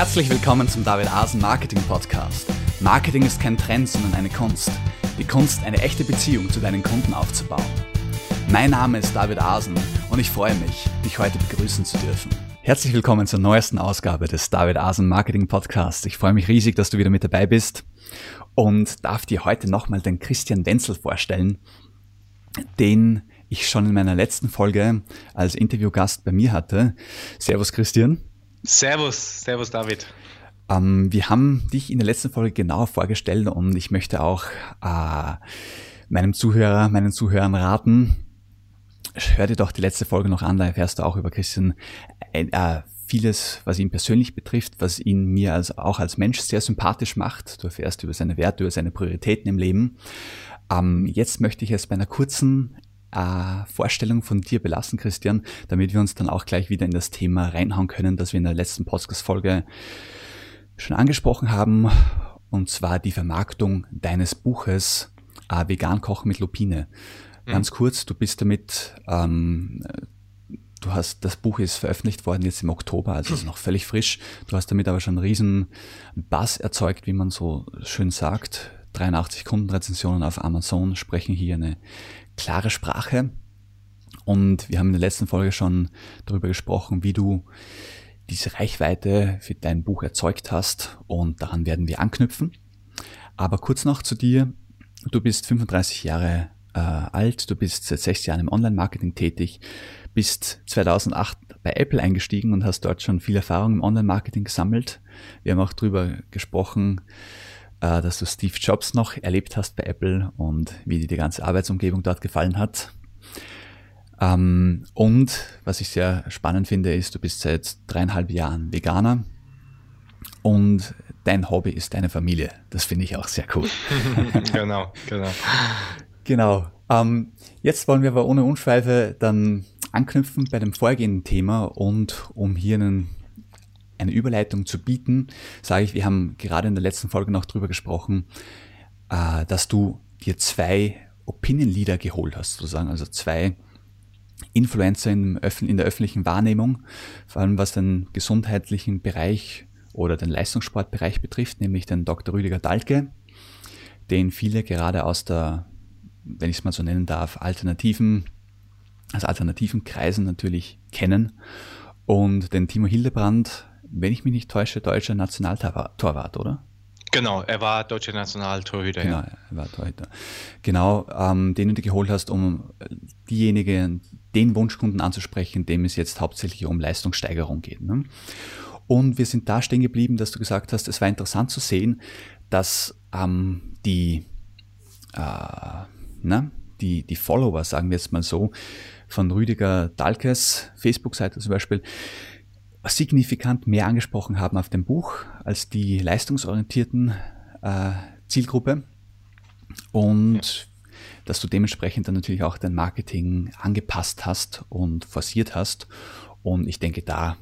Herzlich willkommen zum David Asen Marketing Podcast. Marketing ist kein Trend, sondern eine Kunst. Die Kunst, eine echte Beziehung zu deinen Kunden aufzubauen. Mein Name ist David Asen und ich freue mich, dich heute begrüßen zu dürfen. Herzlich willkommen zur neuesten Ausgabe des David Asen Marketing Podcasts. Ich freue mich riesig, dass du wieder mit dabei bist und darf dir heute nochmal den Christian Wenzel vorstellen, den ich schon in meiner letzten Folge als Interviewgast bei mir hatte. Servus Christian. Servus, servus David. Ähm, wir haben dich in der letzten Folge genau vorgestellt und ich möchte auch äh, meinem Zuhörer, meinen Zuhörern raten, hör dir doch die letzte Folge noch an, da erfährst du auch über Christian äh, vieles, was ihn persönlich betrifft, was ihn mir als, auch als Mensch sehr sympathisch macht. Du erfährst über seine Werte, über seine Prioritäten im Leben. Ähm, jetzt möchte ich es bei einer kurzen äh, Vorstellung von dir belassen, Christian, damit wir uns dann auch gleich wieder in das Thema reinhauen können, das wir in der letzten Podcast-Folge schon angesprochen haben, und zwar die Vermarktung deines Buches äh, Vegan Kochen mit Lupine. Mhm. Ganz kurz, du bist damit, ähm, du hast, das Buch ist veröffentlicht worden jetzt im Oktober, also ist noch völlig frisch. Du hast damit aber schon einen riesen Bass erzeugt, wie man so schön sagt. 83 Kundenrezensionen auf Amazon sprechen hier eine klare Sprache. Und wir haben in der letzten Folge schon darüber gesprochen, wie du diese Reichweite für dein Buch erzeugt hast und daran werden wir anknüpfen. Aber kurz noch zu dir. Du bist 35 Jahre äh, alt, du bist seit sechs Jahren im Online-Marketing tätig, bist 2008 bei Apple eingestiegen und hast dort schon viel Erfahrung im Online-Marketing gesammelt. Wir haben auch darüber gesprochen, äh, dass du Steve Jobs noch erlebt hast bei Apple und wie dir die ganze Arbeitsumgebung dort gefallen hat. Ähm, und was ich sehr spannend finde, ist, du bist seit dreieinhalb Jahren Veganer und dein Hobby ist deine Familie. Das finde ich auch sehr cool. genau, genau. Genau. Ähm, jetzt wollen wir aber ohne Unschweife dann anknüpfen bei dem vorgehenden Thema und um hier einen eine Überleitung zu bieten, sage ich, wir haben gerade in der letzten Folge noch drüber gesprochen, äh, dass du dir zwei Opinion Leader geholt hast, sozusagen, also zwei Influencer in der öffentlichen Wahrnehmung, vor allem was den gesundheitlichen Bereich oder den Leistungssportbereich betrifft, nämlich den Dr. Rüdiger Dahlke, den viele gerade aus der, wenn ich es mal so nennen darf, alternativen, aus alternativen Kreisen natürlich kennen und den Timo Hildebrand, wenn ich mich nicht täusche, deutscher Nationaltorwart, oder? Genau, er war deutscher Nationaltorhüter. Genau, er war Torhüter. Genau, ähm, den du dir geholt hast, um diejenigen, den Wunschkunden anzusprechen, dem es jetzt hauptsächlich um Leistungssteigerung geht. Ne? Und wir sind da stehen geblieben, dass du gesagt hast, es war interessant zu sehen, dass ähm, die, äh, na, die, die Follower, sagen wir jetzt mal so, von Rüdiger Dalkes Facebook-Seite zum Beispiel, signifikant mehr angesprochen haben auf dem Buch als die leistungsorientierten äh, Zielgruppe und ja. dass du dementsprechend dann natürlich auch dein Marketing angepasst hast und forciert hast und ich denke, da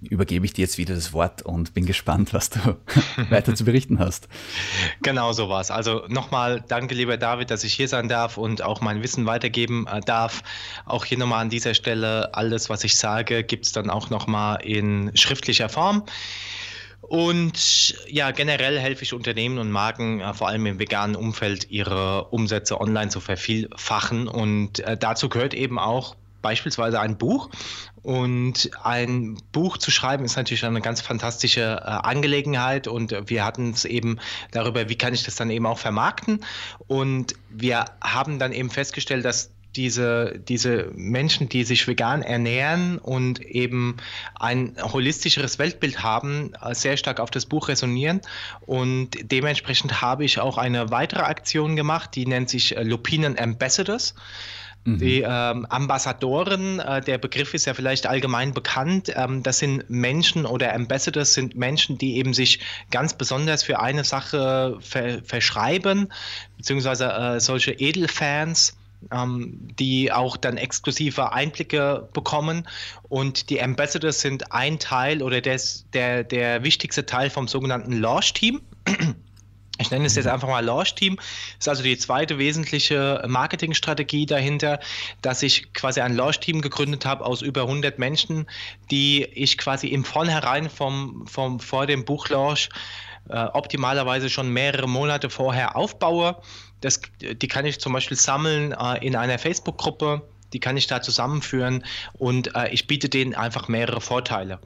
übergebe ich dir jetzt wieder das Wort und bin gespannt, was du weiter zu berichten hast. Genau so war es. Also nochmal danke, lieber David, dass ich hier sein darf und auch mein Wissen weitergeben äh, darf. Auch hier nochmal an dieser Stelle, alles, was ich sage, gibt es dann auch nochmal in schriftlicher Form. Und ja, generell helfe ich Unternehmen und Marken, äh, vor allem im veganen Umfeld, ihre Umsätze online zu vervielfachen. Und äh, dazu gehört eben auch beispielsweise ein Buch. Und ein Buch zu schreiben ist natürlich eine ganz fantastische äh, Angelegenheit und wir hatten es eben darüber, wie kann ich das dann eben auch vermarkten. Und wir haben dann eben festgestellt, dass diese, diese Menschen, die sich vegan ernähren und eben ein holistischeres Weltbild haben, äh, sehr stark auf das Buch resonieren. Und dementsprechend habe ich auch eine weitere Aktion gemacht, die nennt sich äh, Lupinen Ambassadors. Mhm. Die ähm, Ambassadoren, äh, der Begriff ist ja vielleicht allgemein bekannt. Ähm, das sind Menschen oder Ambassadors sind Menschen, die eben sich ganz besonders für eine Sache ver verschreiben, beziehungsweise äh, solche Edelfans ähm, die auch dann exklusive Einblicke bekommen. Und die Ambassadors sind ein Teil oder des, der, der wichtigste Teil vom sogenannten Launch-Team. Ich nenne es jetzt einfach mal Launch Team. Das ist also die zweite wesentliche Marketingstrategie dahinter, dass ich quasi ein Launch Team gegründet habe aus über 100 Menschen, die ich quasi im Vornherein vom, vom, vor dem Buchlaunch äh, optimalerweise schon mehrere Monate vorher aufbaue. Das, die kann ich zum Beispiel sammeln äh, in einer Facebook-Gruppe, die kann ich da zusammenführen und äh, ich biete denen einfach mehrere Vorteile.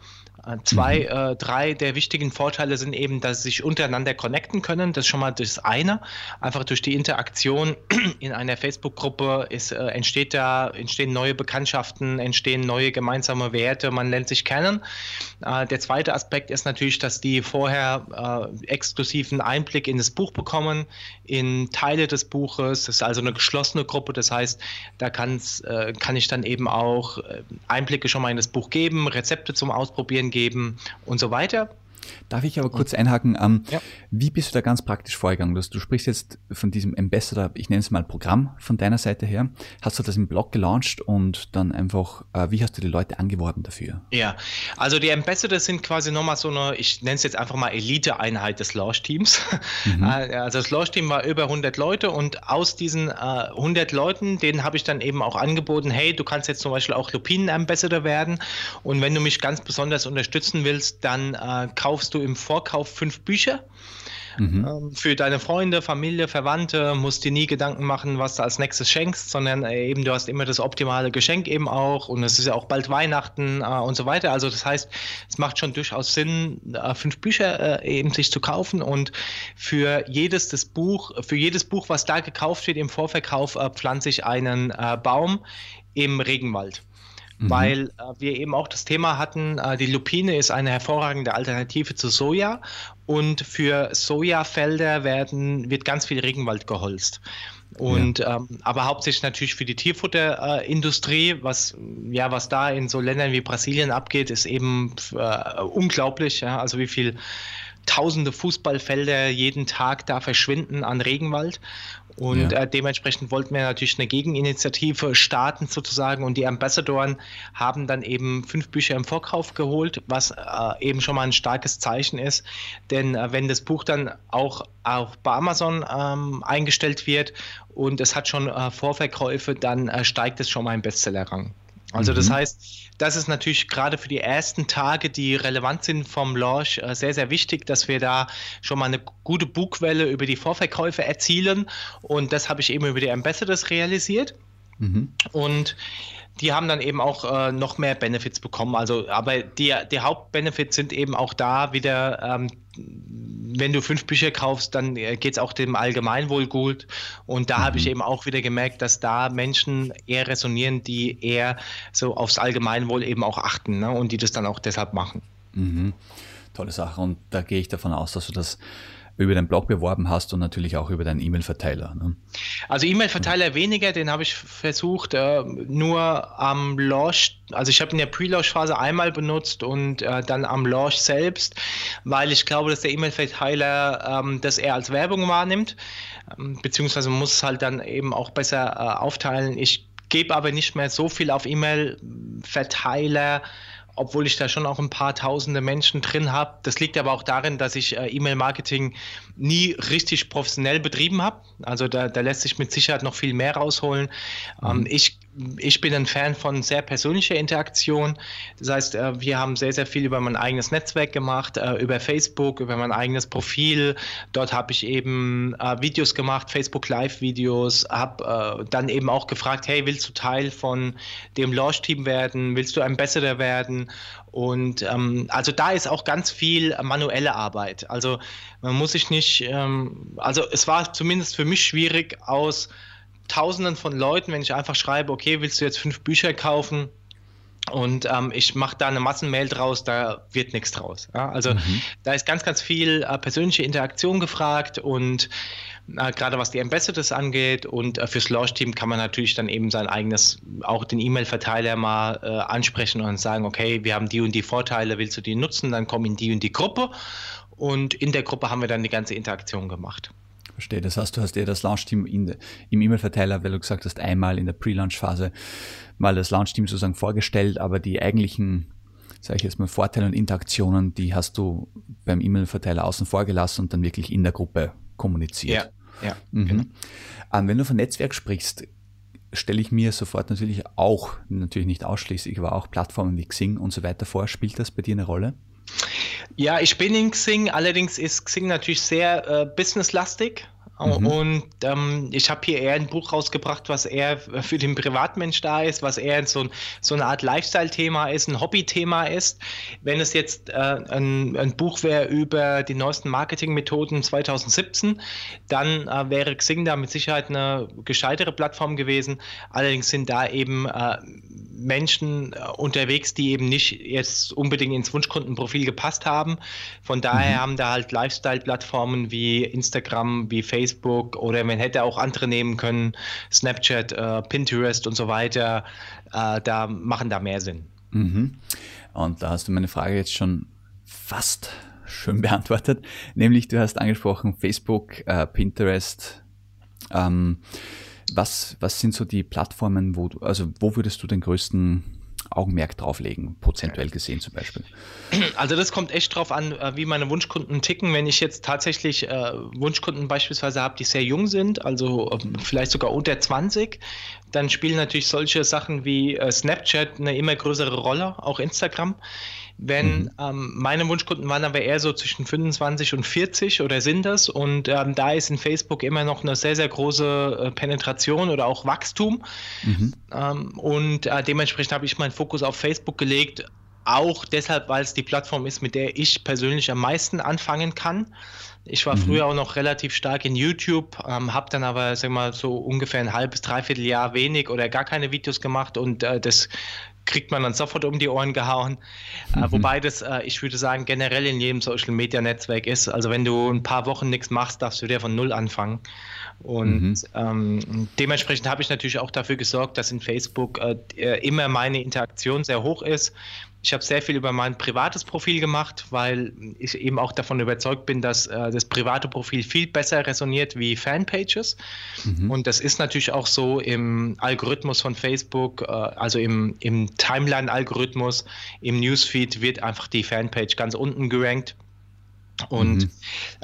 Äh, zwei, mhm. äh, drei der wichtigen Vorteile sind eben, dass sie sich untereinander connecten können. Das ist schon mal das eine. Einfach durch die Interaktion in einer Facebook-Gruppe äh, entsteht da, entstehen neue Bekanntschaften, entstehen neue gemeinsame Werte, man lernt sich kennen. Äh, der zweite Aspekt ist natürlich, dass die vorher äh, exklusiven Einblick in das Buch bekommen, in Teile des Buches. Das ist also eine geschlossene Gruppe. Das heißt, da kann's, äh, kann ich dann eben auch Einblicke schon mal in das Buch geben, Rezepte zum Ausprobieren geben und so weiter. Darf ich aber kurz einhaken? Ähm, ja. Wie bist du da ganz praktisch vorgegangen? Du, du sprichst jetzt von diesem Ambassador, ich nenne es mal Programm von deiner Seite her. Hast du das im Blog gelauncht und dann einfach, äh, wie hast du die Leute angeworben dafür? Ja, also die Ambassadors sind quasi nochmal so eine, ich nenne es jetzt einfach mal Elite-Einheit des Launch-Teams. Mhm. Äh, also das Launch-Team war über 100 Leute und aus diesen äh, 100 Leuten, denen habe ich dann eben auch angeboten, hey, du kannst jetzt zum Beispiel auch Lupinen-Ambassador werden und wenn du mich ganz besonders unterstützen willst, dann äh, kaufst du im Vorkauf fünf Bücher. Mhm. Ähm, für deine Freunde, Familie, Verwandte musst dir nie Gedanken machen, was du als nächstes schenkst, sondern äh, eben du hast immer das optimale Geschenk eben auch und es ist ja auch bald Weihnachten äh, und so weiter. Also das heißt, es macht schon durchaus Sinn, äh, fünf Bücher äh, eben sich zu kaufen und für jedes das Buch, für jedes Buch, was da gekauft wird im Vorverkauf, äh, pflanze ich einen äh, Baum im Regenwald. Mhm. Weil äh, wir eben auch das Thema hatten, äh, die Lupine ist eine hervorragende Alternative zu Soja und für Sojafelder werden, wird ganz viel Regenwald geholzt. Und ja. ähm, aber hauptsächlich natürlich für die Tierfutterindustrie, äh, was ja was da in so Ländern wie Brasilien abgeht, ist eben äh, unglaublich. Ja? Also wie viel tausende Fußballfelder jeden Tag da verschwinden an Regenwald. Und ja. äh, dementsprechend wollten wir natürlich eine Gegeninitiative starten sozusagen und die Ambassadoren haben dann eben fünf Bücher im Vorkauf geholt, was äh, eben schon mal ein starkes Zeichen ist. Denn äh, wenn das Buch dann auch, auch bei Amazon ähm, eingestellt wird und es hat schon äh, Vorverkäufe, dann äh, steigt es schon mal im Bestsellerrang. Also mhm. das heißt, das ist natürlich gerade für die ersten Tage, die relevant sind vom Launch, äh, sehr, sehr wichtig, dass wir da schon mal eine gute Bugwelle über die Vorverkäufe erzielen. Und das habe ich eben über die Ambassadors realisiert. Mhm. Und die haben dann eben auch äh, noch mehr Benefits bekommen. Also, aber die, die Hauptbenefits sind eben auch da wieder, ähm, wenn du fünf Bücher kaufst, dann äh, geht es auch dem Allgemeinwohl gut. Und da mhm. habe ich eben auch wieder gemerkt, dass da Menschen eher resonieren, die eher so aufs Allgemeinwohl eben auch achten ne? und die das dann auch deshalb machen. Mhm. Tolle Sache. Und da gehe ich davon aus, dass du das über deinen Blog beworben hast und natürlich auch über deinen E-Mail-Verteiler. Ne? Also E-Mail-Verteiler weniger, den habe ich versucht, äh, nur am Launch, also ich habe in der Pre-Launch-Phase einmal benutzt und äh, dann am Launch selbst, weil ich glaube, dass der E-Mail-Verteiler ähm, das eher als Werbung wahrnimmt, ähm, beziehungsweise muss es halt dann eben auch besser äh, aufteilen. Ich gebe aber nicht mehr so viel auf E-Mail-Verteiler obwohl ich da schon auch ein paar tausende Menschen drin habe. Das liegt aber auch darin, dass ich äh, E-Mail-Marketing nie richtig professionell betrieben habe. Also da, da, lässt sich mit Sicherheit noch viel mehr rausholen. Mhm. Ähm, ich ich bin ein Fan von sehr persönlicher Interaktion. Das heißt, äh, wir haben sehr, sehr viel über mein eigenes Netzwerk gemacht, äh, über Facebook, über mein eigenes Profil. Dort habe ich eben äh, Videos gemacht, Facebook Live-Videos, habe dann eben auch gefragt, hey, willst du Teil von dem Launch-Team werden? Willst du Ambassador werden? Und ähm, also da ist auch ganz viel manuelle Arbeit. Also man muss sich nicht, ähm, also es war zumindest für mich schwierig aus Tausenden von Leuten, wenn ich einfach schreibe, okay, willst du jetzt fünf Bücher kaufen? Und ähm, ich mache da eine Massenmail draus, da wird nichts draus. Ja? Also mhm. da ist ganz, ganz viel äh, persönliche Interaktion gefragt und äh, gerade was die Ambassadors angeht und äh, fürs Launch-Team kann man natürlich dann eben sein eigenes, auch den E-Mail-Verteiler mal äh, ansprechen und sagen, okay, wir haben die und die Vorteile, willst du die nutzen? Dann komm in die und die Gruppe und in der Gruppe haben wir dann die ganze Interaktion gemacht. Verstehe. Das heißt, du hast dir das Launch-Team im E-Mail-Verteiler, weil du gesagt hast, einmal in der Pre-Launch-Phase mal das Launch-Team sozusagen vorgestellt, aber die eigentlichen, sage ich jetzt mal, Vorteile und Interaktionen, die hast du beim E-Mail-Verteiler außen vor gelassen und dann wirklich in der Gruppe kommuniziert. Ja, ja. Mhm. Genau. Ähm, wenn du von Netzwerk sprichst, stelle ich mir sofort natürlich auch, natürlich nicht ausschließlich, aber auch Plattformen wie Xing und so weiter vor. Spielt das bei dir eine Rolle? Ja, ich bin in Xing, allerdings ist Xing natürlich sehr äh, businesslastig. Mhm. Und ähm, ich habe hier eher ein Buch rausgebracht, was eher für den Privatmensch da ist, was eher so, so eine Art Lifestyle-Thema ist, ein Hobby-Thema ist. Wenn es jetzt äh, ein, ein, Buch wäre über die neuesten Marketingmethoden 2017, dann äh, wäre Xing da mit Sicherheit eine gescheitere Plattform gewesen. Allerdings sind da eben äh, Menschen äh, unterwegs, die eben nicht jetzt unbedingt ins Wunschkundenprofil gepasst haben. Von daher mhm. haben da halt Lifestyle-Plattformen wie Instagram, wie Facebook, Facebook oder man hätte auch andere nehmen können, Snapchat, äh, Pinterest und so weiter, äh, da machen da mehr Sinn. Mhm. Und da hast du meine Frage jetzt schon fast schön beantwortet, nämlich du hast angesprochen Facebook, äh, Pinterest. Ähm, was, was sind so die Plattformen, wo du, also wo würdest du den größten Augenmerk drauflegen, prozentuell gesehen zum Beispiel? Also das kommt echt drauf an, äh, wie meine Wunschkunden ticken. Wenn ich jetzt tatsächlich äh, Wunschkunden beispielsweise habe, die sehr jung sind, also äh, vielleicht sogar unter 20, dann spielen natürlich solche Sachen wie äh, Snapchat eine immer größere Rolle, auch Instagram. Wenn mhm. ähm, meine Wunschkunden waren aber eher so zwischen 25 und 40 oder sind das und ähm, da ist in Facebook immer noch eine sehr, sehr große äh, Penetration oder auch Wachstum mhm. ähm, und äh, dementsprechend habe ich meinen Fokus auf Facebook gelegt, auch deshalb, weil es die Plattform ist, mit der ich persönlich am meisten anfangen kann. Ich war mhm. früher auch noch relativ stark in YouTube, ähm, habe dann aber, sag mal, so ungefähr ein halbes, dreiviertel Jahr wenig oder gar keine Videos gemacht und äh, das kriegt man dann sofort um die Ohren gehauen. Äh, mhm. Äh, wobei das, äh, ich würde sagen, generell in jedem Social Media Netzwerk ist. Also wenn du ein paar Wochen nichts machst, darfst du dir von null anfangen. Und mhm. ähm, dementsprechend habe ich natürlich auch dafür gesorgt, dass in Facebook äh, immer meine Interaktion sehr hoch ist. Ich habe sehr viel über mein privates Profil gemacht, weil ich eben auch davon überzeugt bin, dass äh, das private Profil viel besser resoniert wie Fanpages. Mhm. Und das ist natürlich auch so im Algorithmus von Facebook, äh, also im, im Timeline-Algorithmus, im Newsfeed wird einfach die Fanpage ganz unten gerankt. Und mhm.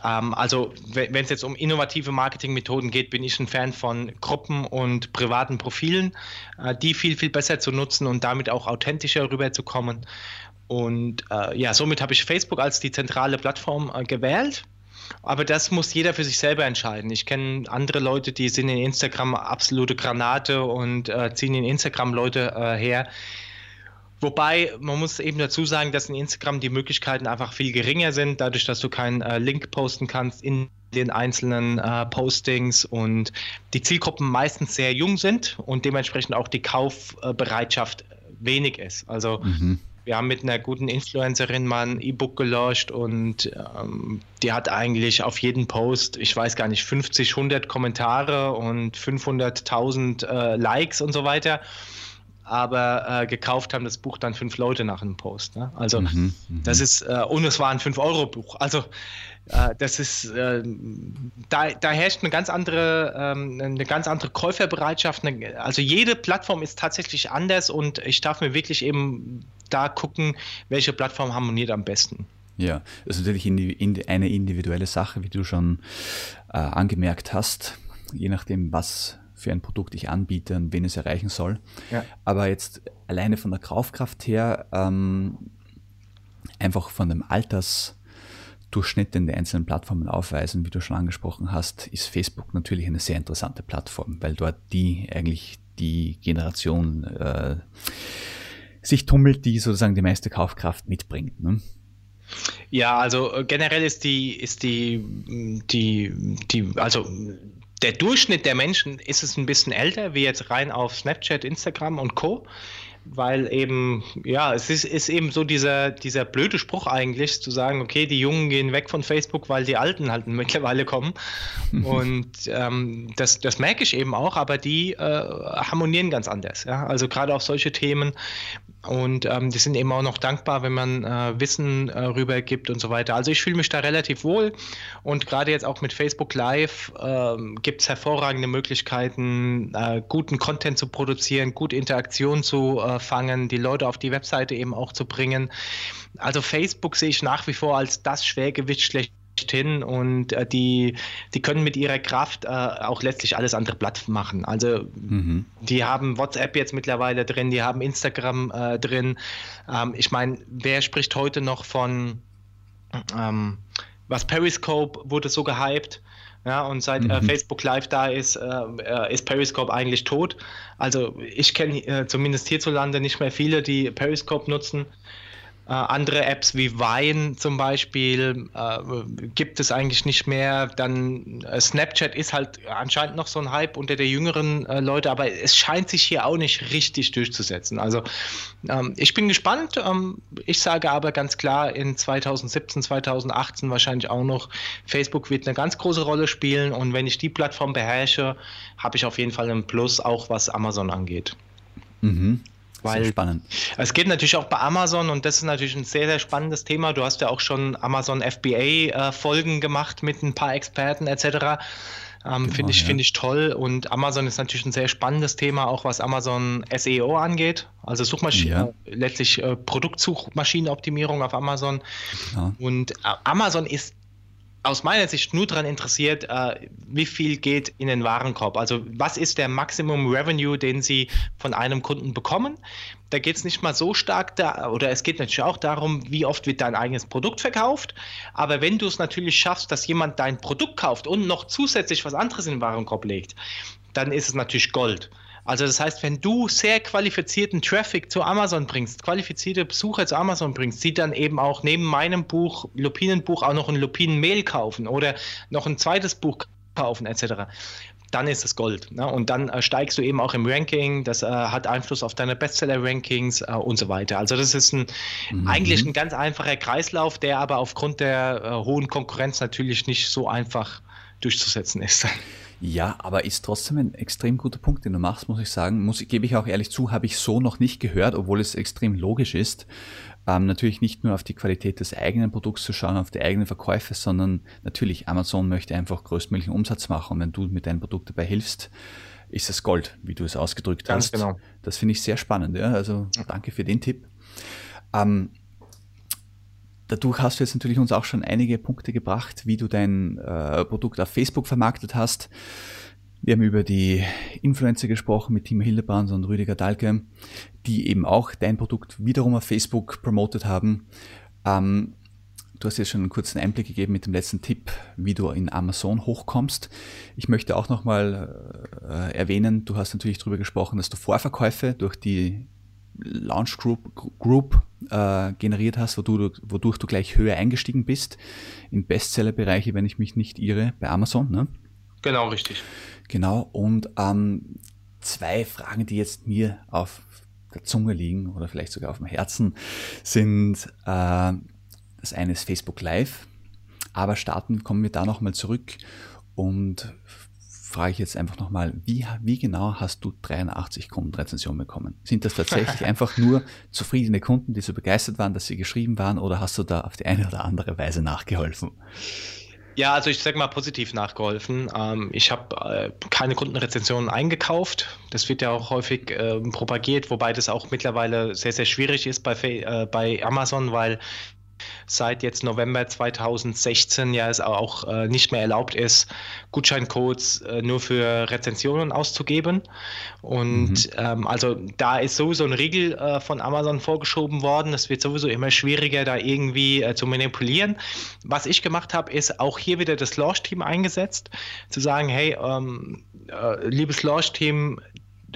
ähm, also wenn es jetzt um innovative Marketingmethoden geht, bin ich ein Fan von Gruppen und privaten Profilen, äh, die viel, viel besser zu nutzen und damit auch authentischer rüberzukommen. Und äh, ja, somit habe ich Facebook als die zentrale Plattform äh, gewählt. Aber das muss jeder für sich selber entscheiden. Ich kenne andere Leute, die sind in Instagram absolute Granate und äh, ziehen in Instagram Leute äh, her, Wobei, man muss eben dazu sagen, dass in Instagram die Möglichkeiten einfach viel geringer sind, dadurch, dass du keinen äh, Link posten kannst in den einzelnen äh, Postings und die Zielgruppen meistens sehr jung sind und dementsprechend auch die Kaufbereitschaft wenig ist. Also mhm. wir haben mit einer guten Influencerin mal ein E-Book gelöscht und ähm, die hat eigentlich auf jeden Post, ich weiß gar nicht, 50, 100 Kommentare und 500.000 äh, Likes und so weiter aber äh, gekauft haben das Buch dann fünf Leute nach einem Post. Ne? Also mhm, mhm. das ist, äh, und es war ein 5-Euro-Buch. Also äh, das ist, äh, da, da herrscht eine ganz andere, ähm, eine ganz andere Käuferbereitschaft. Eine, also jede Plattform ist tatsächlich anders und ich darf mir wirklich eben da gucken, welche Plattform harmoniert am besten. Ja, das ist natürlich eine individuelle Sache, wie du schon äh, angemerkt hast, je nachdem, was für ein Produkt ich anbiete und wen es erreichen soll. Ja. Aber jetzt alleine von der Kaufkraft her, ähm, einfach von dem Altersdurchschnitt, den die einzelnen Plattformen aufweisen, wie du schon angesprochen hast, ist Facebook natürlich eine sehr interessante Plattform, weil dort die eigentlich die Generation äh, sich tummelt, die sozusagen die meiste Kaufkraft mitbringt. Ne? Ja, also äh, generell ist die, ist die, die, die, also der Durchschnitt der Menschen ist es ein bisschen älter, wie jetzt rein auf Snapchat, Instagram und Co. Weil eben, ja, es ist, ist eben so dieser, dieser blöde Spruch eigentlich, zu sagen, okay, die Jungen gehen weg von Facebook, weil die Alten halt mittlerweile kommen. und ähm, das, das merke ich eben auch, aber die äh, harmonieren ganz anders. Ja? Also gerade auf solche Themen und ähm, die sind eben auch noch dankbar, wenn man äh, Wissen äh, rübergibt und so weiter. Also ich fühle mich da relativ wohl. Und gerade jetzt auch mit Facebook Live äh, gibt es hervorragende Möglichkeiten, äh, guten Content zu produzieren, gut Interaktion zu äh, fangen, die Leute auf die Webseite eben auch zu bringen. Also Facebook sehe ich nach wie vor als das Schwergewicht schlecht hin und äh, die, die können mit ihrer Kraft äh, auch letztlich alles andere platt machen. Also mhm. die haben WhatsApp jetzt mittlerweile drin, die haben Instagram äh, drin. Ähm, ich meine, wer spricht heute noch von ähm, was Periscope wurde so gehypt? Ja, und seit äh, mhm. Facebook Live da ist, äh, äh, ist Periscope eigentlich tot. Also ich kenne zumindest hierzulande nicht mehr viele, die Periscope nutzen. Äh, andere Apps wie Vine zum Beispiel äh, gibt es eigentlich nicht mehr. Dann äh, Snapchat ist halt anscheinend noch so ein Hype unter der jüngeren äh, Leute, aber es scheint sich hier auch nicht richtig durchzusetzen. Also ähm, ich bin gespannt. Ähm, ich sage aber ganz klar, in 2017, 2018 wahrscheinlich auch noch, Facebook wird eine ganz große Rolle spielen und wenn ich die Plattform beherrsche, habe ich auf jeden Fall einen Plus, auch was Amazon angeht. Mhm. Weil sehr spannend. Es geht natürlich auch bei Amazon und das ist natürlich ein sehr, sehr spannendes Thema. Du hast ja auch schon Amazon FBA-Folgen äh, gemacht mit ein paar Experten etc. Ähm, genau, Finde ich, ja. Find ich toll. Und Amazon ist natürlich ein sehr spannendes Thema, auch was Amazon SEO angeht. Also Suchmaschinen, ja. äh, letztlich äh, Produktsuchmaschinenoptimierung auf Amazon. Ja. Und äh, Amazon ist aus meiner Sicht nur daran interessiert, äh, wie viel geht in den Warenkorb. Also was ist der Maximum Revenue, den Sie von einem Kunden bekommen? Da geht es nicht mal so stark da, oder es geht natürlich auch darum, wie oft wird dein eigenes Produkt verkauft. Aber wenn du es natürlich schaffst, dass jemand dein Produkt kauft und noch zusätzlich was anderes in den Warenkorb legt, dann ist es natürlich Gold. Also das heißt, wenn du sehr qualifizierten Traffic zu Amazon bringst, qualifizierte Besucher zu Amazon bringst, die dann eben auch neben meinem Buch, Lupinenbuch, auch noch ein Lupinenmehl kaufen oder noch ein zweites Buch kaufen etc., dann ist es Gold. Ne? Und dann äh, steigst du eben auch im Ranking, das äh, hat Einfluss auf deine Bestseller-Rankings äh, und so weiter. Also das ist ein, mhm. eigentlich ein ganz einfacher Kreislauf, der aber aufgrund der äh, hohen Konkurrenz natürlich nicht so einfach durchzusetzen ist. Ja, aber ist trotzdem ein extrem guter Punkt, den du machst, muss ich sagen. Muss, gebe ich auch ehrlich zu, habe ich so noch nicht gehört, obwohl es extrem logisch ist. Ähm, natürlich nicht nur auf die Qualität des eigenen Produkts zu schauen, auf die eigenen Verkäufe, sondern natürlich Amazon möchte einfach größtmöglichen Umsatz machen. Und wenn du mit deinem Produkt dabei hilfst, ist es Gold, wie du es ausgedrückt Ganz hast. Genau. Das finde ich sehr spannend. Ja? Also danke für den Tipp. Ähm, Dadurch hast du jetzt natürlich uns auch schon einige Punkte gebracht, wie du dein äh, Produkt auf Facebook vermarktet hast. Wir haben über die Influencer gesprochen mit Timo Hildebrand und Rüdiger Dahlke, die eben auch dein Produkt wiederum auf Facebook promotet haben. Ähm, du hast jetzt schon einen kurzen Einblick gegeben mit dem letzten Tipp, wie du in Amazon hochkommst. Ich möchte auch nochmal äh, erwähnen, du hast natürlich darüber gesprochen, dass du Vorverkäufe durch die Launch Group, Group äh, generiert hast, wodurch, wodurch du gleich höher eingestiegen bist in Bestseller-Bereiche, wenn ich mich nicht irre, bei Amazon. Ne? Genau, richtig. Genau, und ähm, zwei Fragen, die jetzt mir auf der Zunge liegen oder vielleicht sogar auf dem Herzen, sind äh, das eine ist Facebook Live, aber starten kommen wir da nochmal zurück und frage ich jetzt einfach nochmal, wie, wie genau hast du 83 Kundenrezensionen bekommen? Sind das tatsächlich einfach nur zufriedene Kunden, die so begeistert waren, dass sie geschrieben waren, oder hast du da auf die eine oder andere Weise nachgeholfen? Ja, also ich sage mal positiv nachgeholfen. Ähm, ich habe äh, keine Kundenrezensionen eingekauft. Das wird ja auch häufig äh, propagiert, wobei das auch mittlerweile sehr, sehr schwierig ist bei, äh, bei Amazon, weil seit jetzt November 2016 ja es auch äh, nicht mehr erlaubt ist, Gutscheincodes äh, nur für Rezensionen auszugeben. Und mhm. ähm, also da ist sowieso ein Riegel äh, von Amazon vorgeschoben worden. Es wird sowieso immer schwieriger, da irgendwie äh, zu manipulieren. Was ich gemacht habe, ist auch hier wieder das Launch-Team eingesetzt, zu sagen, hey, ähm, äh, liebes Launch-Team,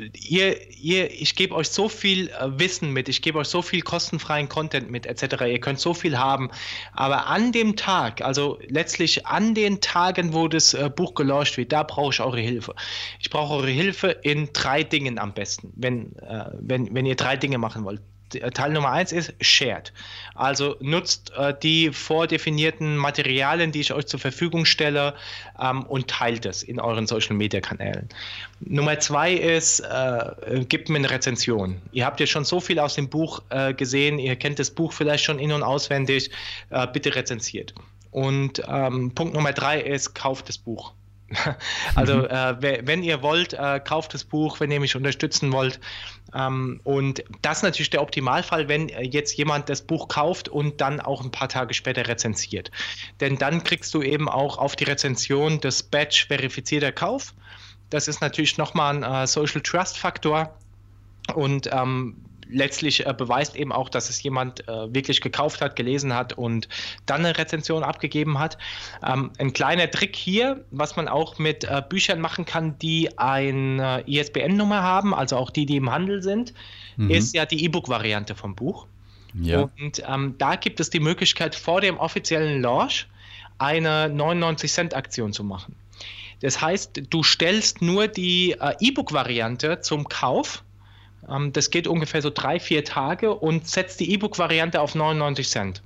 ihr, ihr, ich gebe euch so viel äh, Wissen mit, ich gebe euch so viel kostenfreien Content mit, etc. Ihr könnt so viel haben. Aber an dem Tag, also letztlich an den Tagen, wo das äh, Buch gelauncht wird, da brauche ich eure Hilfe. Ich brauche eure Hilfe in drei Dingen am besten, wenn, äh, wenn, wenn ihr drei Dinge machen wollt. Teil Nummer eins ist Shared. Also nutzt äh, die vordefinierten Materialien, die ich euch zur Verfügung stelle ähm, und teilt es in euren Social Media Kanälen. Nummer zwei ist, äh, gebt mir eine Rezension. Ihr habt ja schon so viel aus dem Buch äh, gesehen, ihr kennt das Buch vielleicht schon in- und auswendig. Äh, bitte rezensiert. Und ähm, Punkt Nummer drei ist, kauft das Buch. Also äh, wenn ihr wollt, äh, kauft das Buch, wenn ihr mich unterstützen wollt. Ähm, und das ist natürlich der Optimalfall, wenn äh, jetzt jemand das Buch kauft und dann auch ein paar Tage später rezensiert. Denn dann kriegst du eben auch auf die Rezension das Badge verifizierter Kauf. Das ist natürlich nochmal ein äh, Social Trust Faktor. Und ähm, letztlich äh, beweist eben auch, dass es jemand äh, wirklich gekauft hat, gelesen hat und dann eine Rezension abgegeben hat. Ähm, ein kleiner Trick hier, was man auch mit äh, Büchern machen kann, die eine ISBN-Nummer haben, also auch die, die im Handel sind, mhm. ist ja die E-Book-Variante vom Buch. Ja. Und ähm, da gibt es die Möglichkeit, vor dem offiziellen Launch eine 99 Cent Aktion zu machen. Das heißt, du stellst nur die äh, E-Book-Variante zum Kauf das geht ungefähr so drei, vier Tage und setzt die E-Book-Variante auf 99 Cent.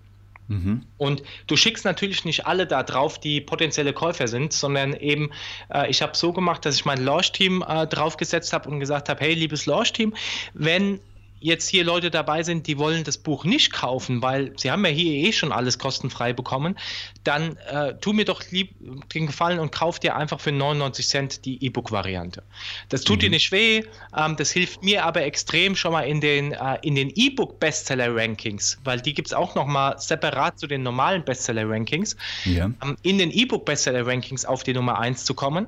Mhm. Und du schickst natürlich nicht alle da drauf, die potenzielle Käufer sind, sondern eben, äh, ich habe so gemacht, dass ich mein Launch-Team äh, draufgesetzt habe und gesagt habe, hey, liebes Launch-Team, wenn jetzt hier Leute dabei sind, die wollen das Buch nicht kaufen, weil sie haben ja hier eh schon alles kostenfrei bekommen, dann äh, tu mir doch lieb den Gefallen und kauf dir einfach für 99 Cent die E-Book-Variante. Das tut mhm. dir nicht weh, ähm, das hilft mir aber extrem schon mal in den äh, in den E-Book-Bestseller-Rankings, weil die gibt es auch noch mal separat zu den normalen Bestseller-Rankings, ja. ähm, in den E-Book-Bestseller-Rankings auf die Nummer 1 zu kommen,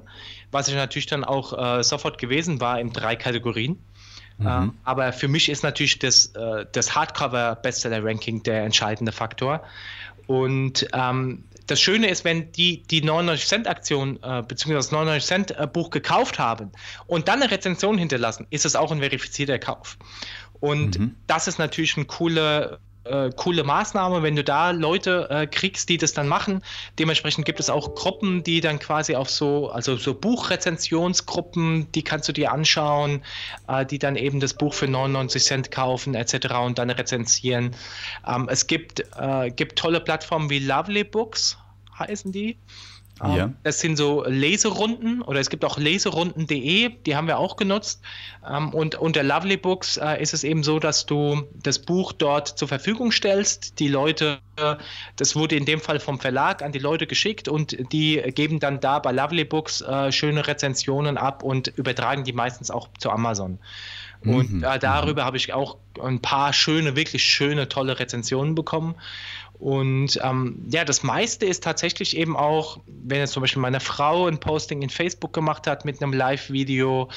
was ich natürlich dann auch äh, sofort gewesen war in drei Kategorien. Mhm. Ähm, aber für mich ist natürlich das, äh, das Hardcover-Bestseller-Ranking der entscheidende Faktor. Und ähm, das Schöne ist, wenn die die 99 Cent Aktion äh, bzw. das 99 Cent äh, Buch gekauft haben und dann eine Rezension hinterlassen, ist es auch ein verifizierter Kauf. Und mhm. das ist natürlich ein cooler äh, coole Maßnahme, wenn du da Leute äh, kriegst, die das dann machen. Dementsprechend gibt es auch Gruppen, die dann quasi auf so, also so Buchrezensionsgruppen, die kannst du dir anschauen, äh, die dann eben das Buch für 99 Cent kaufen etc. und dann rezensieren. Ähm, es gibt, äh, gibt tolle Plattformen wie Lovely Books, heißen die. Ja. Ähm, das sind so Leserunden oder es gibt auch leserunden.de, die haben wir auch genutzt. Ähm, und unter Lovely Books äh, ist es eben so, dass du das Buch dort zur Verfügung stellst. Die Leute, das wurde in dem Fall vom Verlag an die Leute geschickt und die geben dann da bei Lovely Books äh, schöne Rezensionen ab und übertragen die meistens auch zu Amazon. Und mhm. äh, darüber habe ich auch ein paar schöne, wirklich schöne, tolle Rezensionen bekommen. Und ähm, ja, das meiste ist tatsächlich eben auch, wenn jetzt zum Beispiel meine Frau ein Posting in Facebook gemacht hat mit einem Live-Video,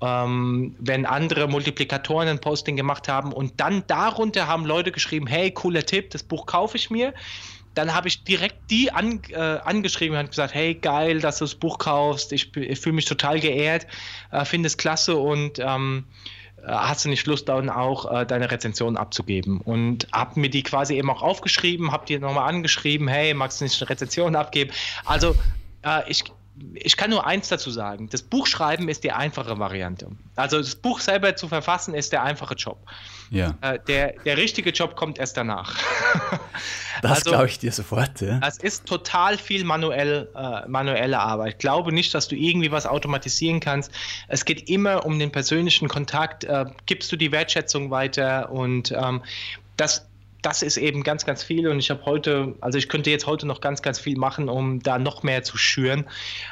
ähm, wenn andere Multiplikatoren ein Posting gemacht haben und dann darunter haben Leute geschrieben, hey, cooler Tipp, das Buch kaufe ich mir. Dann habe ich direkt die an, äh, angeschrieben und gesagt, hey, geil, dass du das Buch kaufst. Ich, ich fühle mich total geehrt, äh, finde es klasse und ähm, äh, hast du nicht Lust, dann auch äh, deine Rezension abzugeben? Und hab mir die quasi eben auch aufgeschrieben, hab dir nochmal angeschrieben, hey, magst du nicht eine Rezension abgeben? Also äh, ich, ich kann nur eins dazu sagen. Das Buchschreiben ist die einfache Variante. Also das Buch selber zu verfassen ist der einfache Job. Ja. Äh, der, der richtige Job kommt erst danach. das also, glaube ich dir sofort. Ja. Es ist total viel manuell, äh, manuelle Arbeit. Ich glaube nicht, dass du irgendwie was automatisieren kannst. Es geht immer um den persönlichen Kontakt. Äh, gibst du die Wertschätzung weiter und ähm, das das ist eben ganz, ganz viel und ich habe heute, also ich könnte jetzt heute noch ganz, ganz viel machen, um da noch mehr zu schüren.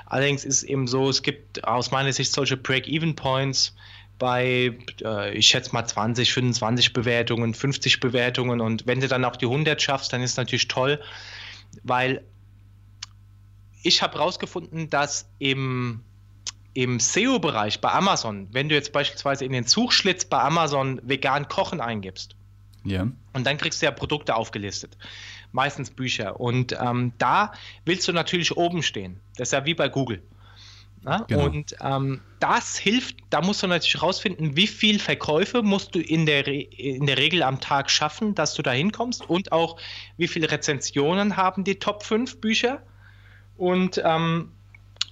Allerdings ist eben so, es gibt aus meiner Sicht solche Break-Even-Points bei, äh, ich schätze mal 20, 25 Bewertungen, 50 Bewertungen und wenn du dann auch die 100 schaffst, dann ist natürlich toll, weil ich habe herausgefunden, dass im im SEO-Bereich bei Amazon, wenn du jetzt beispielsweise in den Suchschlitz bei Amazon vegan kochen eingibst, ja. Und dann kriegst du ja Produkte aufgelistet, meistens Bücher. Und ähm, da willst du natürlich oben stehen. Das ist ja wie bei Google. Ja? Genau. Und ähm, das hilft, da musst du natürlich rausfinden, wie viel Verkäufe musst du in der, in der Regel am Tag schaffen, dass du da hinkommst und auch wie viele Rezensionen haben die Top 5 Bücher und ähm,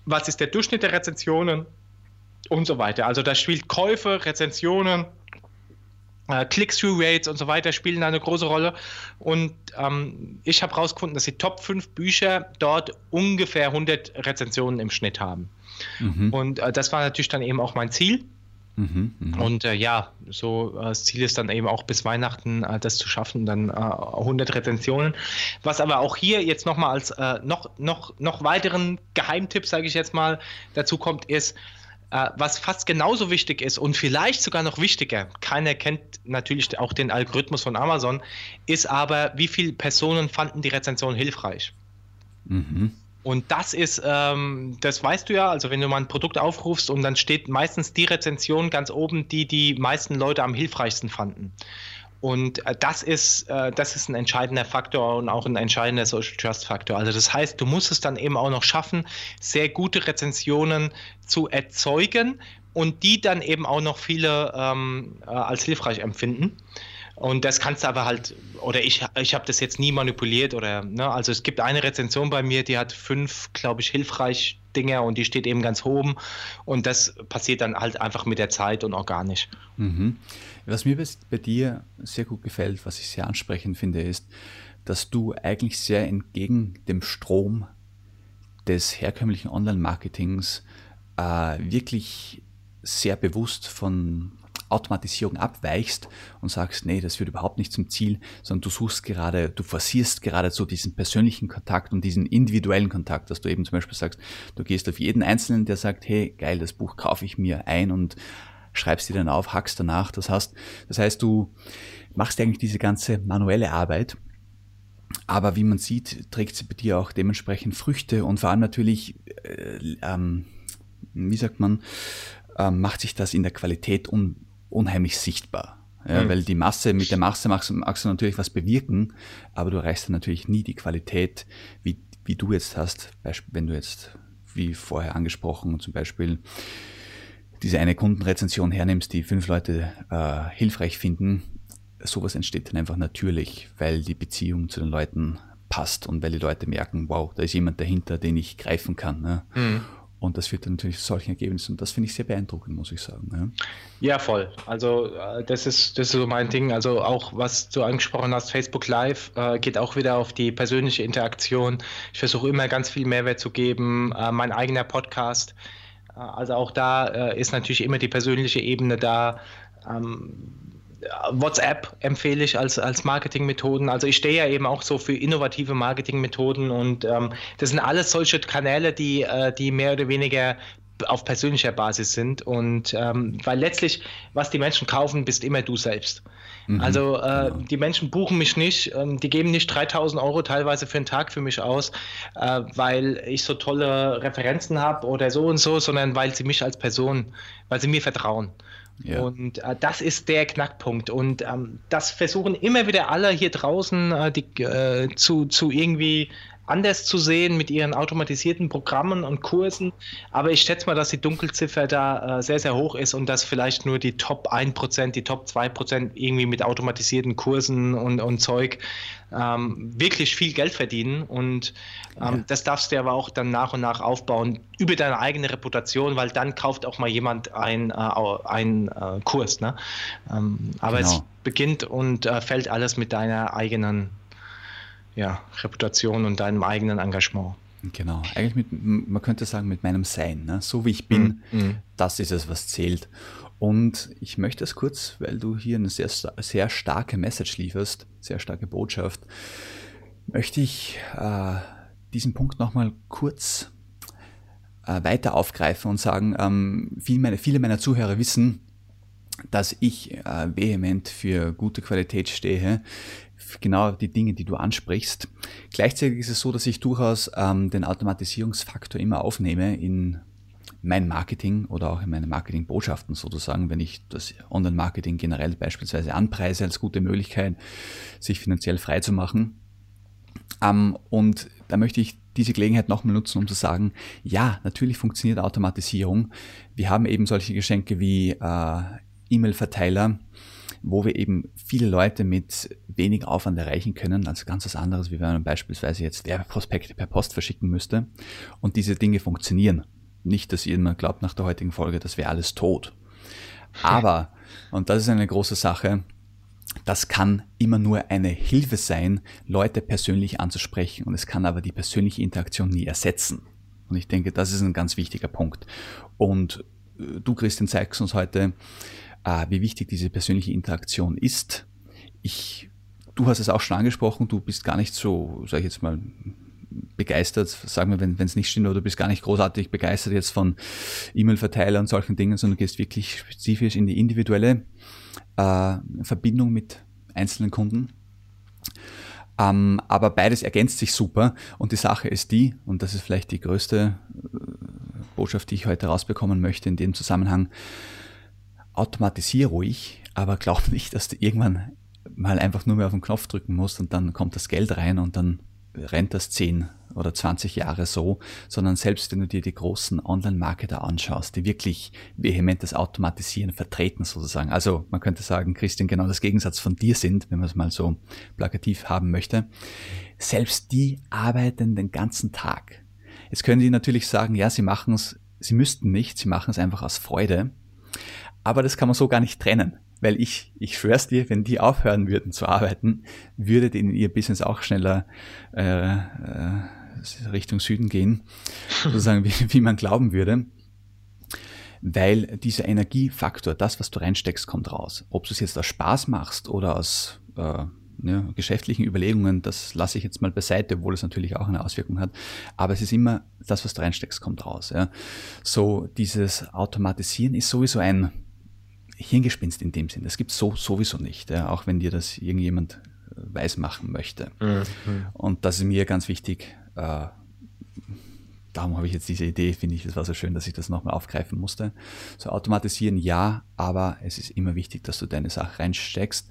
was ist der Durchschnitt der Rezensionen und so weiter. Also da spielt Käufe, Rezensionen, Click-Through-Rates und so weiter spielen da eine große Rolle. Und ähm, ich habe herausgefunden, dass die Top 5 Bücher dort ungefähr 100 Rezensionen im Schnitt haben. Mhm. Und äh, das war natürlich dann eben auch mein Ziel. Mhm, mh. Und äh, ja, so äh, das Ziel ist dann eben auch bis Weihnachten äh, das zu schaffen, dann 100 äh, Rezensionen. Was aber auch hier jetzt nochmal als äh, noch, noch, noch weiteren Geheimtipp, sage ich jetzt mal, dazu kommt, ist, äh, was fast genauso wichtig ist und vielleicht sogar noch wichtiger, keiner kennt natürlich auch den Algorithmus von Amazon, ist aber, wie viele Personen fanden die Rezension hilfreich. Mhm. Und das ist, ähm, das weißt du ja, also wenn du mal ein Produkt aufrufst und dann steht meistens die Rezension ganz oben, die die meisten Leute am hilfreichsten fanden. Und äh, das ist, äh, das ist ein entscheidender Faktor und auch ein entscheidender Social Trust Faktor. Also das heißt, du musst es dann eben auch noch schaffen, sehr gute Rezensionen zu erzeugen und die dann eben auch noch viele ähm, äh, als hilfreich empfinden. Und das kannst du aber halt, oder ich, ich habe das jetzt nie manipuliert oder, ne, also es gibt eine Rezension bei mir, die hat fünf, glaube ich, hilfreich Dinge und die steht eben ganz oben und das passiert dann halt einfach mit der Zeit und organisch. Mhm. Was mir bei dir sehr gut gefällt, was ich sehr ansprechend finde, ist, dass du eigentlich sehr entgegen dem Strom des herkömmlichen Online-Marketings äh, wirklich sehr bewusst von Automatisierung abweichst und sagst, nee, das führt überhaupt nicht zum Ziel, sondern du suchst gerade, du forcierst gerade so diesen persönlichen Kontakt und diesen individuellen Kontakt, dass du eben zum Beispiel sagst, du gehst auf jeden Einzelnen, der sagt, hey, geil, das Buch kaufe ich mir ein und schreibst die dann auf, hackst danach. Das heißt, das heißt, du machst eigentlich diese ganze manuelle Arbeit. Aber wie man sieht, trägt sie bei dir auch dementsprechend Früchte und vor allem natürlich, äh, ähm, wie sagt man, äh, macht sich das in der Qualität un unheimlich sichtbar. Ja, mhm. Weil die Masse, mit der Masse magst, magst, du natürlich was bewirken, aber du erreichst dann natürlich nie die Qualität, wie, wie du jetzt hast, wenn du jetzt, wie vorher angesprochen, zum Beispiel diese eine Kundenrezension hernimmst, die fünf Leute äh, hilfreich finden, sowas entsteht dann einfach natürlich, weil die Beziehung zu den Leuten passt und weil die Leute merken, wow, da ist jemand dahinter, den ich greifen kann. Ne? Mhm. Und das führt dann natürlich zu solchen Ergebnissen. Und das finde ich sehr beeindruckend, muss ich sagen. Ja. ja, voll. Also äh, das ist, das ist so mein Ding. Also auch was du angesprochen hast, Facebook Live äh, geht auch wieder auf die persönliche Interaktion. Ich versuche immer ganz viel Mehrwert zu geben. Äh, mein eigener Podcast also auch da äh, ist natürlich immer die persönliche Ebene da. Ähm, WhatsApp empfehle ich als, als Marketingmethoden. Also ich stehe ja eben auch so für innovative Marketingmethoden und ähm, das sind alles solche Kanäle, die, äh, die mehr oder weniger auf persönlicher Basis sind. Und ähm, weil letztlich, was die Menschen kaufen, bist immer du selbst. Mhm, also äh, genau. die Menschen buchen mich nicht, ähm, die geben nicht 3000 Euro teilweise für einen Tag für mich aus, äh, weil ich so tolle Referenzen habe oder so und so, sondern weil sie mich als Person, weil sie mir vertrauen. Ja. Und äh, das ist der Knackpunkt. Und ähm, das versuchen immer wieder alle hier draußen äh, die, äh, zu, zu irgendwie anders zu sehen mit ihren automatisierten Programmen und Kursen. Aber ich schätze mal, dass die Dunkelziffer da äh, sehr, sehr hoch ist und dass vielleicht nur die Top 1%, die Top 2% irgendwie mit automatisierten Kursen und, und Zeug ähm, wirklich viel Geld verdienen. Und ähm, ja. das darfst du aber auch dann nach und nach aufbauen über deine eigene Reputation, weil dann kauft auch mal jemand einen ein, äh, Kurs. Ne? Ähm, aber genau. es beginnt und äh, fällt alles mit deiner eigenen ja, Reputation und deinem eigenen Engagement. Genau, eigentlich mit, man könnte sagen, mit meinem Sein, ne? so wie ich bin, mhm. das ist es, was zählt. Und ich möchte es kurz, weil du hier eine sehr, sehr starke Message lieferst, sehr starke Botschaft, möchte ich äh, diesen Punkt nochmal kurz äh, weiter aufgreifen und sagen, ähm, viele, meine, viele meiner Zuhörer wissen, dass ich äh, vehement für gute Qualität stehe genau die Dinge, die du ansprichst. Gleichzeitig ist es so, dass ich durchaus ähm, den Automatisierungsfaktor immer aufnehme in mein Marketing oder auch in meine Marketingbotschaften sozusagen, wenn ich das Online-Marketing generell beispielsweise anpreise als gute Möglichkeit, sich finanziell frei zu machen. Ähm, und da möchte ich diese Gelegenheit nochmal nutzen, um zu sagen, ja, natürlich funktioniert Automatisierung. Wir haben eben solche Geschenke wie äh, E-Mail-Verteiler, wo wir eben viele Leute mit wenig Aufwand erreichen können, als ganz was anderes, wie wenn man beispielsweise jetzt Werbeprospekte per Post verschicken müsste. Und diese Dinge funktionieren. Nicht, dass jemand glaubt nach der heutigen Folge, das wäre alles tot. Aber, und das ist eine große Sache, das kann immer nur eine Hilfe sein, Leute persönlich anzusprechen und es kann aber die persönliche Interaktion nie ersetzen. Und ich denke, das ist ein ganz wichtiger Punkt. Und du, Christian, zeigst uns heute, äh, wie wichtig diese persönliche Interaktion ist. Ich, du hast es auch schon angesprochen, du bist gar nicht so, sag ich jetzt mal, begeistert, sagen wir, wenn es nicht stimmt, oder du bist gar nicht großartig begeistert jetzt von E-Mail-Verteiler und solchen Dingen, sondern gehst wirklich spezifisch in die individuelle äh, Verbindung mit einzelnen Kunden. Ähm, aber beides ergänzt sich super und die Sache ist die, und das ist vielleicht die größte äh, Botschaft, die ich heute rausbekommen möchte in dem Zusammenhang, automatisiere ruhig, aber glaub nicht, dass du irgendwann mal einfach nur mehr auf den Knopf drücken musst und dann kommt das Geld rein und dann rennt das 10 oder 20 Jahre so, sondern selbst wenn du dir die großen Online-Marketer anschaust, die wirklich vehement das Automatisieren vertreten sozusagen, also man könnte sagen, Christian, genau das Gegensatz von dir sind, wenn man es mal so plakativ haben möchte, selbst die arbeiten den ganzen Tag. Jetzt können die natürlich sagen, ja, sie machen es, sie müssten nicht, sie machen es einfach aus Freude, aber das kann man so gar nicht trennen. Weil ich, ich schwör's dir, wenn die aufhören würden zu arbeiten, würde denen ihr Business auch schneller äh, äh, Richtung Süden gehen, sozusagen wie, wie man glauben würde. Weil dieser Energiefaktor, das, was du reinsteckst, kommt raus. Ob du es jetzt aus Spaß machst oder aus äh, ja, geschäftlichen Überlegungen, das lasse ich jetzt mal beiseite, obwohl es natürlich auch eine Auswirkung hat. Aber es ist immer, das, was du reinsteckst, kommt raus. Ja. So, dieses Automatisieren ist sowieso ein, Hirngespinst in dem Sinn. Das gibt es so sowieso nicht, ja, auch wenn dir das irgendjemand äh, weiß machen möchte. Mhm. Und das ist mir ganz wichtig. Äh, darum habe ich jetzt diese Idee, finde ich, es war so schön, dass ich das nochmal aufgreifen musste. So automatisieren ja, aber es ist immer wichtig, dass du deine Sache reinsteckst,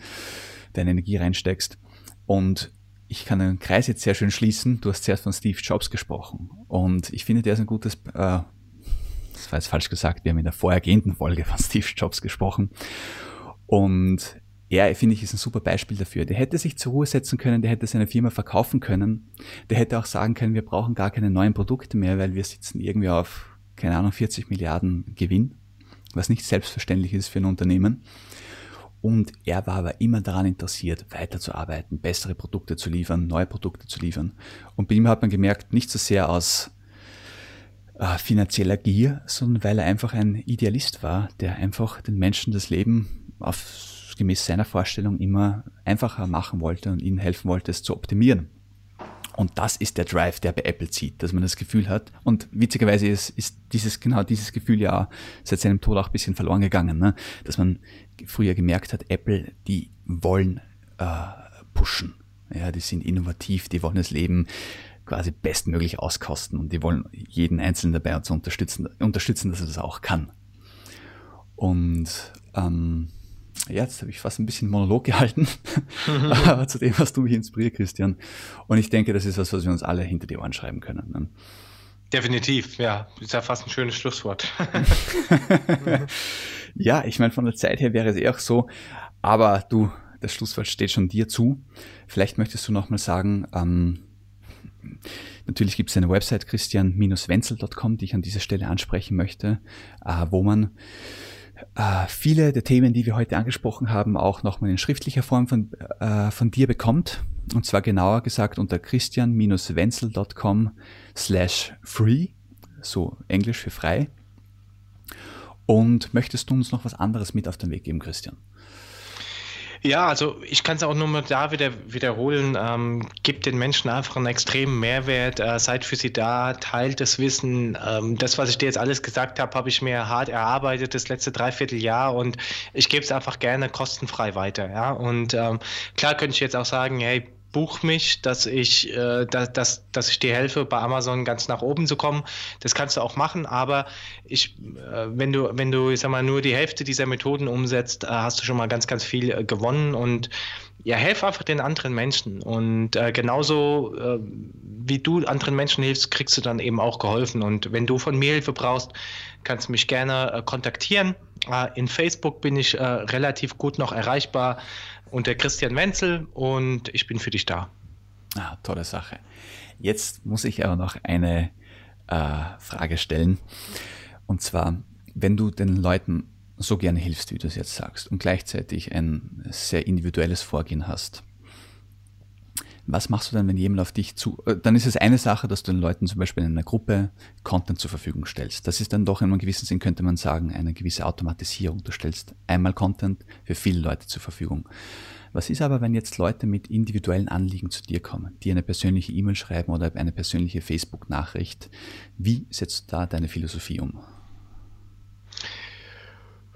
deine Energie reinsteckst. Und ich kann den Kreis jetzt sehr schön schließen. Du hast zuerst von Steve Jobs gesprochen. Und ich finde, der ist ein gutes äh, das war jetzt falsch gesagt, wir haben in der vorhergehenden Folge von Steve Jobs gesprochen. Und er, finde ich, ist ein super Beispiel dafür. Der hätte sich zur Ruhe setzen können, der hätte seine Firma verkaufen können. Der hätte auch sagen können, wir brauchen gar keine neuen Produkte mehr, weil wir sitzen irgendwie auf, keine Ahnung, 40 Milliarden Gewinn, was nicht selbstverständlich ist für ein Unternehmen. Und er war aber immer daran interessiert, weiterzuarbeiten, bessere Produkte zu liefern, neue Produkte zu liefern. Und bei ihm hat man gemerkt, nicht so sehr aus äh, finanzieller Gier, sondern weil er einfach ein Idealist war, der einfach den Menschen das Leben auf, gemäß seiner Vorstellung immer einfacher machen wollte und ihnen helfen wollte, es zu optimieren. Und das ist der Drive, der bei Apple zieht, dass man das Gefühl hat. Und witzigerweise ist, ist dieses, genau dieses Gefühl ja seit seinem Tod auch ein bisschen verloren gegangen, ne? dass man früher gemerkt hat, Apple, die wollen äh, pushen. Ja, die sind innovativ, die wollen das Leben quasi bestmöglich auskosten und die wollen jeden Einzelnen dabei uns unterstützen, unterstützen, dass er das auch kann. Und ähm, ja, jetzt habe ich fast ein bisschen Monolog gehalten zu dem, was du mich inspiriert, Christian. Und ich denke, das ist was, was wir uns alle hinter die Ohren schreiben können. Ne? Definitiv, ja. Ist ja fast ein schönes Schlusswort. ja, ich meine, von der Zeit her wäre es eher auch so, aber du, das Schlusswort steht schon dir zu. Vielleicht möchtest du nochmal sagen, ähm, Natürlich gibt es eine Website christian-wenzel.com, die ich an dieser Stelle ansprechen möchte, äh, wo man äh, viele der Themen, die wir heute angesprochen haben, auch nochmal in schriftlicher Form von, äh, von dir bekommt. Und zwar genauer gesagt unter christian-wenzel.com slash free, so Englisch für frei. Und möchtest du uns noch was anderes mit auf den Weg geben, Christian? Ja, also ich kann es auch nur mal da wieder wiederholen. Ähm, gibt den Menschen einfach einen extremen Mehrwert. Äh, seid für sie da, teilt das Wissen. Ähm, das, was ich dir jetzt alles gesagt habe, habe ich mir hart erarbeitet das letzte Dreivierteljahr und ich gebe es einfach gerne kostenfrei weiter. Ja? Und ähm, klar könnte ich jetzt auch sagen, hey, buch mich, dass ich, äh, dass, dass, dass ich dir helfe, bei Amazon ganz nach oben zu kommen. Das kannst du auch machen, aber ich, äh, wenn du, wenn du, ich sag mal, nur die Hälfte dieser Methoden umsetzt, äh, hast du schon mal ganz, ganz viel äh, gewonnen und ja, helf einfach den anderen Menschen. Und äh, genauso äh, wie du anderen Menschen hilfst, kriegst du dann eben auch geholfen. Und wenn du von mir Hilfe brauchst, kannst du mich gerne kontaktieren. in Facebook bin ich relativ gut noch erreichbar und der Christian Wenzel und ich bin für dich da. Ah, tolle Sache. Jetzt muss ich aber noch eine äh, Frage stellen. Und zwar, wenn du den Leuten so gerne hilfst, wie du es jetzt sagst, und gleichzeitig ein sehr individuelles Vorgehen hast, was machst du dann, wenn jemand auf dich zu, äh, dann ist es eine Sache, dass du den Leuten zum Beispiel in einer Gruppe Content zur Verfügung stellst. Das ist dann doch in einem gewissen Sinn, könnte man sagen, eine gewisse Automatisierung. Du stellst einmal Content für viele Leute zur Verfügung. Was ist aber, wenn jetzt Leute mit individuellen Anliegen zu dir kommen, die eine persönliche E-Mail schreiben oder eine persönliche Facebook-Nachricht? Wie setzt du da deine Philosophie um?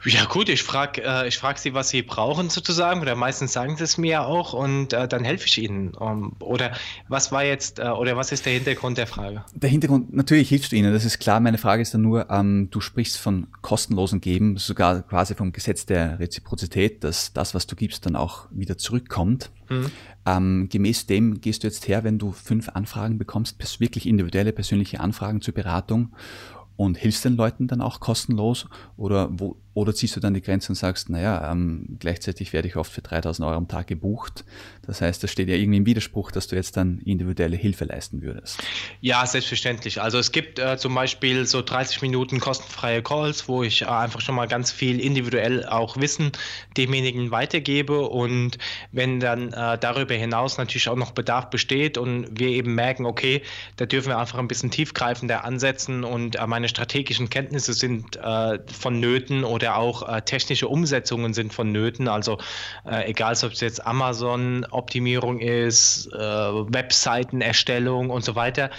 Ja gut, ich frage äh, ich frag sie, was sie brauchen sozusagen, oder meistens sagen sie es mir auch und äh, dann helfe ich ihnen. Um, oder was war jetzt, äh, oder was ist der Hintergrund der Frage? Der Hintergrund, natürlich hilfst du ihnen, das ist klar. Meine Frage ist dann nur, ähm, du sprichst von kostenlosen Geben, sogar quasi vom Gesetz der Reziprozität, dass das, was du gibst, dann auch wieder zurückkommt. Mhm. Ähm, gemäß dem gehst du jetzt her, wenn du fünf Anfragen bekommst, wirklich individuelle, persönliche Anfragen zur Beratung und hilfst den Leuten dann auch kostenlos oder wo, oder ziehst du dann die Grenze und sagst, naja, ähm, gleichzeitig werde ich oft für 3000 Euro am Tag gebucht. Das heißt, das steht ja irgendwie im Widerspruch, dass du jetzt dann individuelle Hilfe leisten würdest. Ja, selbstverständlich. Also es gibt äh, zum Beispiel so 30 Minuten kostenfreie Calls, wo ich äh, einfach schon mal ganz viel individuell auch Wissen demjenigen weitergebe. Und wenn dann äh, darüber hinaus natürlich auch noch Bedarf besteht und wir eben merken, okay, da dürfen wir einfach ein bisschen tiefgreifender ansetzen und äh, meine strategischen Kenntnisse sind äh, vonnöten oder auch äh, technische Umsetzungen sind vonnöten. Also äh, egal, ob es jetzt Amazon-Optimierung ist, äh, Webseitenerstellung und so weiter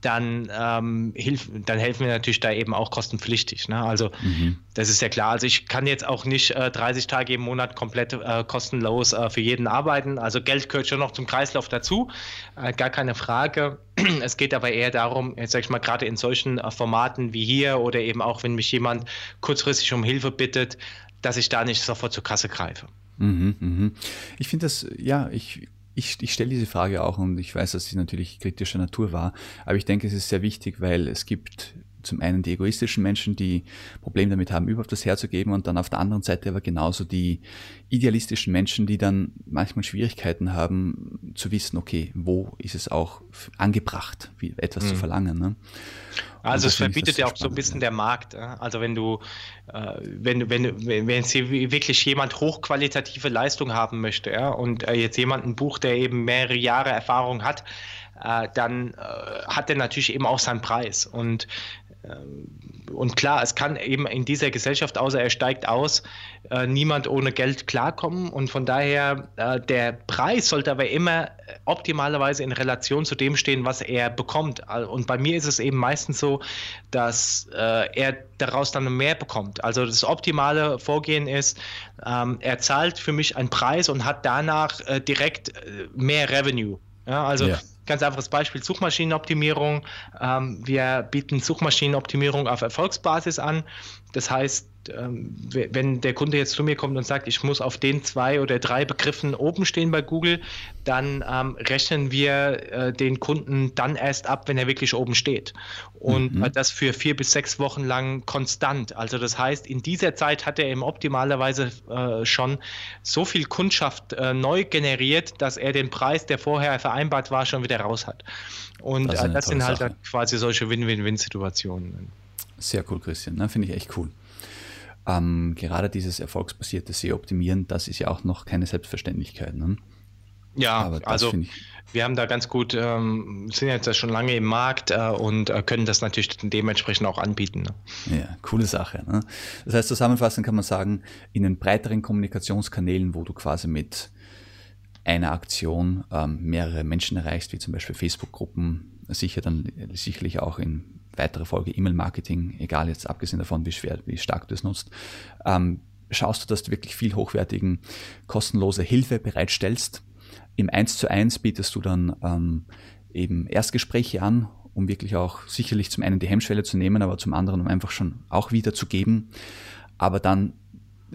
dann, ähm, hilf, dann helfen wir natürlich da eben auch kostenpflichtig. Ne? Also mhm. das ist ja klar. Also ich kann jetzt auch nicht äh, 30 Tage im Monat komplett äh, kostenlos äh, für jeden arbeiten. Also Geld gehört schon noch zum Kreislauf dazu, äh, gar keine Frage. Es geht aber eher darum, jetzt sag ich mal, gerade in solchen äh, Formaten wie hier oder eben auch, wenn mich jemand kurzfristig um Hilfe bittet, dass ich da nicht sofort zur Kasse greife. Mhm, mhm. Ich finde das, ja, ich ich, ich stelle diese Frage auch und ich weiß, dass sie natürlich kritischer Natur war, aber ich denke, es ist sehr wichtig, weil es gibt zum einen die egoistischen Menschen, die Probleme damit haben, überhaupt das herzugeben und dann auf der anderen Seite aber genauso die idealistischen Menschen, die dann manchmal Schwierigkeiten haben zu wissen, okay, wo ist es auch angebracht, etwas mhm. zu verlangen. Ne? Also es verbietet ja auch so ein bisschen der Markt. Also wenn du, äh, wenn du, wenn du, wenn jetzt wirklich jemand hochqualitative Leistung haben möchte, ja, und äh, jetzt jemanden bucht, der eben mehrere Jahre Erfahrung hat, äh, dann hat er natürlich eben auch seinen Preis. Und und klar, es kann eben in dieser Gesellschaft, außer er steigt aus, äh, niemand ohne Geld klarkommen. Und von daher, äh, der Preis sollte aber immer optimalerweise in Relation zu dem stehen, was er bekommt. Und bei mir ist es eben meistens so, dass äh, er daraus dann mehr bekommt. Also das optimale Vorgehen ist, ähm, er zahlt für mich einen Preis und hat danach direkt mehr Revenue. Ja, also ja. ganz einfaches Beispiel, Suchmaschinenoptimierung. Ähm, wir bieten Suchmaschinenoptimierung auf Erfolgsbasis an. Das heißt, wenn der Kunde jetzt zu mir kommt und sagt, ich muss auf den zwei oder drei Begriffen oben stehen bei Google, dann ähm, rechnen wir äh, den Kunden dann erst ab, wenn er wirklich oben steht. Und mhm. das für vier bis sechs Wochen lang konstant. Also das heißt, in dieser Zeit hat er eben optimalerweise äh, schon so viel Kundschaft äh, neu generiert, dass er den Preis, der vorher vereinbart war, schon wieder raus hat. Und das, äh, das sind halt quasi solche Win-Win-Win-Situationen. Sehr cool, Christian. Ne? Finde ich echt cool. Ähm, gerade dieses erfolgsbasierte SEO-Optimieren, das ist ja auch noch keine Selbstverständlichkeit. Ne? Ja, also wir haben da ganz gut, ähm, sind jetzt schon lange im Markt äh, und äh, können das natürlich dementsprechend auch anbieten. Ne? Ja, coole Sache. Ne? Das heißt, zusammenfassend kann man sagen, in den breiteren Kommunikationskanälen, wo du quasi mit einer Aktion ähm, mehrere Menschen erreichst, wie zum Beispiel Facebook-Gruppen, sicher dann sicherlich auch in weitere Folge E-Mail-Marketing, egal jetzt abgesehen davon, wie schwer, wie stark du es nutzt, ähm, schaust du, dass du wirklich viel hochwertigen, kostenlose Hilfe bereitstellst. Im 1 zu 1 bietest du dann ähm, eben Erstgespräche an, um wirklich auch sicherlich zum einen die Hemmschwelle zu nehmen, aber zum anderen um einfach schon auch wiederzugeben. Aber dann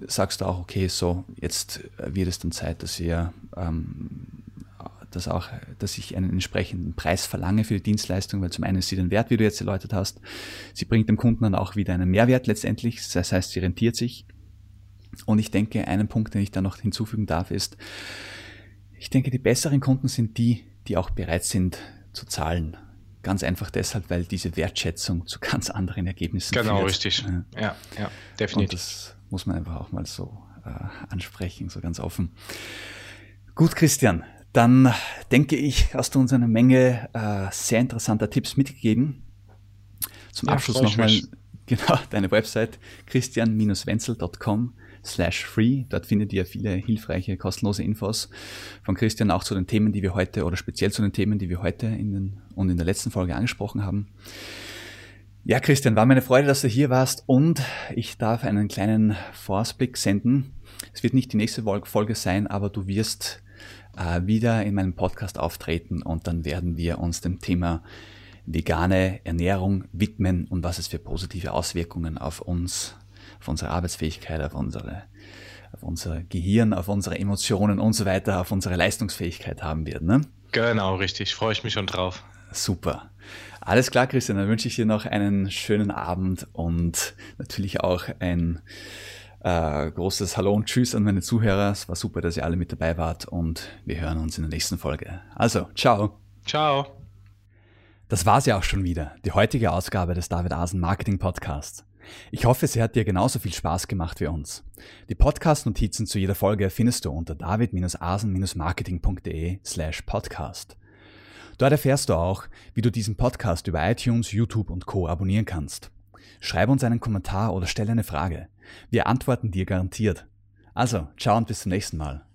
sagst du auch, okay, so, jetzt wird es dann Zeit, dass ihr ähm, dass auch, dass ich einen entsprechenden Preis verlange für die Dienstleistung, weil zum einen ist sie den Wert, wie du jetzt erläutert hast. Sie bringt dem Kunden dann auch wieder einen Mehrwert letztendlich. Das heißt, sie rentiert sich. Und ich denke, einen Punkt, den ich da noch hinzufügen darf, ist, ich denke, die besseren Kunden sind die, die auch bereit sind zu zahlen. Ganz einfach deshalb, weil diese Wertschätzung zu ganz anderen Ergebnissen genau, führt. richtig. Ja, ja, definitiv. Und das muss man einfach auch mal so äh, ansprechen, so ganz offen. Gut, Christian, Dann denke ich, hast du uns eine Menge äh, sehr interessanter Tipps mitgegeben. Zum ja, Abschluss nochmal genau deine Website christian-wenzel.com slash free. Dort findet ihr viele hilfreiche, kostenlose Infos von Christian auch zu den Themen, die wir heute oder speziell zu den Themen, die wir heute in den, und in der letzten Folge angesprochen haben. Ja, Christian, war meine Freude, dass du hier warst und ich darf einen kleinen Vorausblick senden. Es wird nicht die nächste Folge sein, aber du wirst äh, wieder in meinem Podcast auftreten und dann werden wir uns dem Thema vegane Ernährung widmen und was es für positive Auswirkungen auf uns, auf unsere Arbeitsfähigkeit, auf unsere auf unser Gehirn, auf unsere Emotionen und so weiter, auf unsere Leistungsfähigkeit haben wird. Ne? Genau, richtig. Freue ich mich schon drauf. Super. Alles klar, Christian. Dann wünsche ich dir noch einen schönen Abend und natürlich auch ein äh, großes Hallo und Tschüss an meine Zuhörer. Es war super, dass ihr alle mit dabei wart und wir hören uns in der nächsten Folge. Also, ciao. Ciao. Das war's ja auch schon wieder, die heutige Ausgabe des David Asen Marketing Podcasts. Ich hoffe, sie hat dir genauso viel Spaß gemacht wie uns. Die Podcast-Notizen zu jeder Folge findest du unter david-asen-marketing.de slash podcast. Dort erfährst du auch, wie du diesen Podcast über iTunes, YouTube und Co. abonnieren kannst. Schreib uns einen Kommentar oder stell eine Frage. Wir antworten dir garantiert. Also, ciao und bis zum nächsten Mal.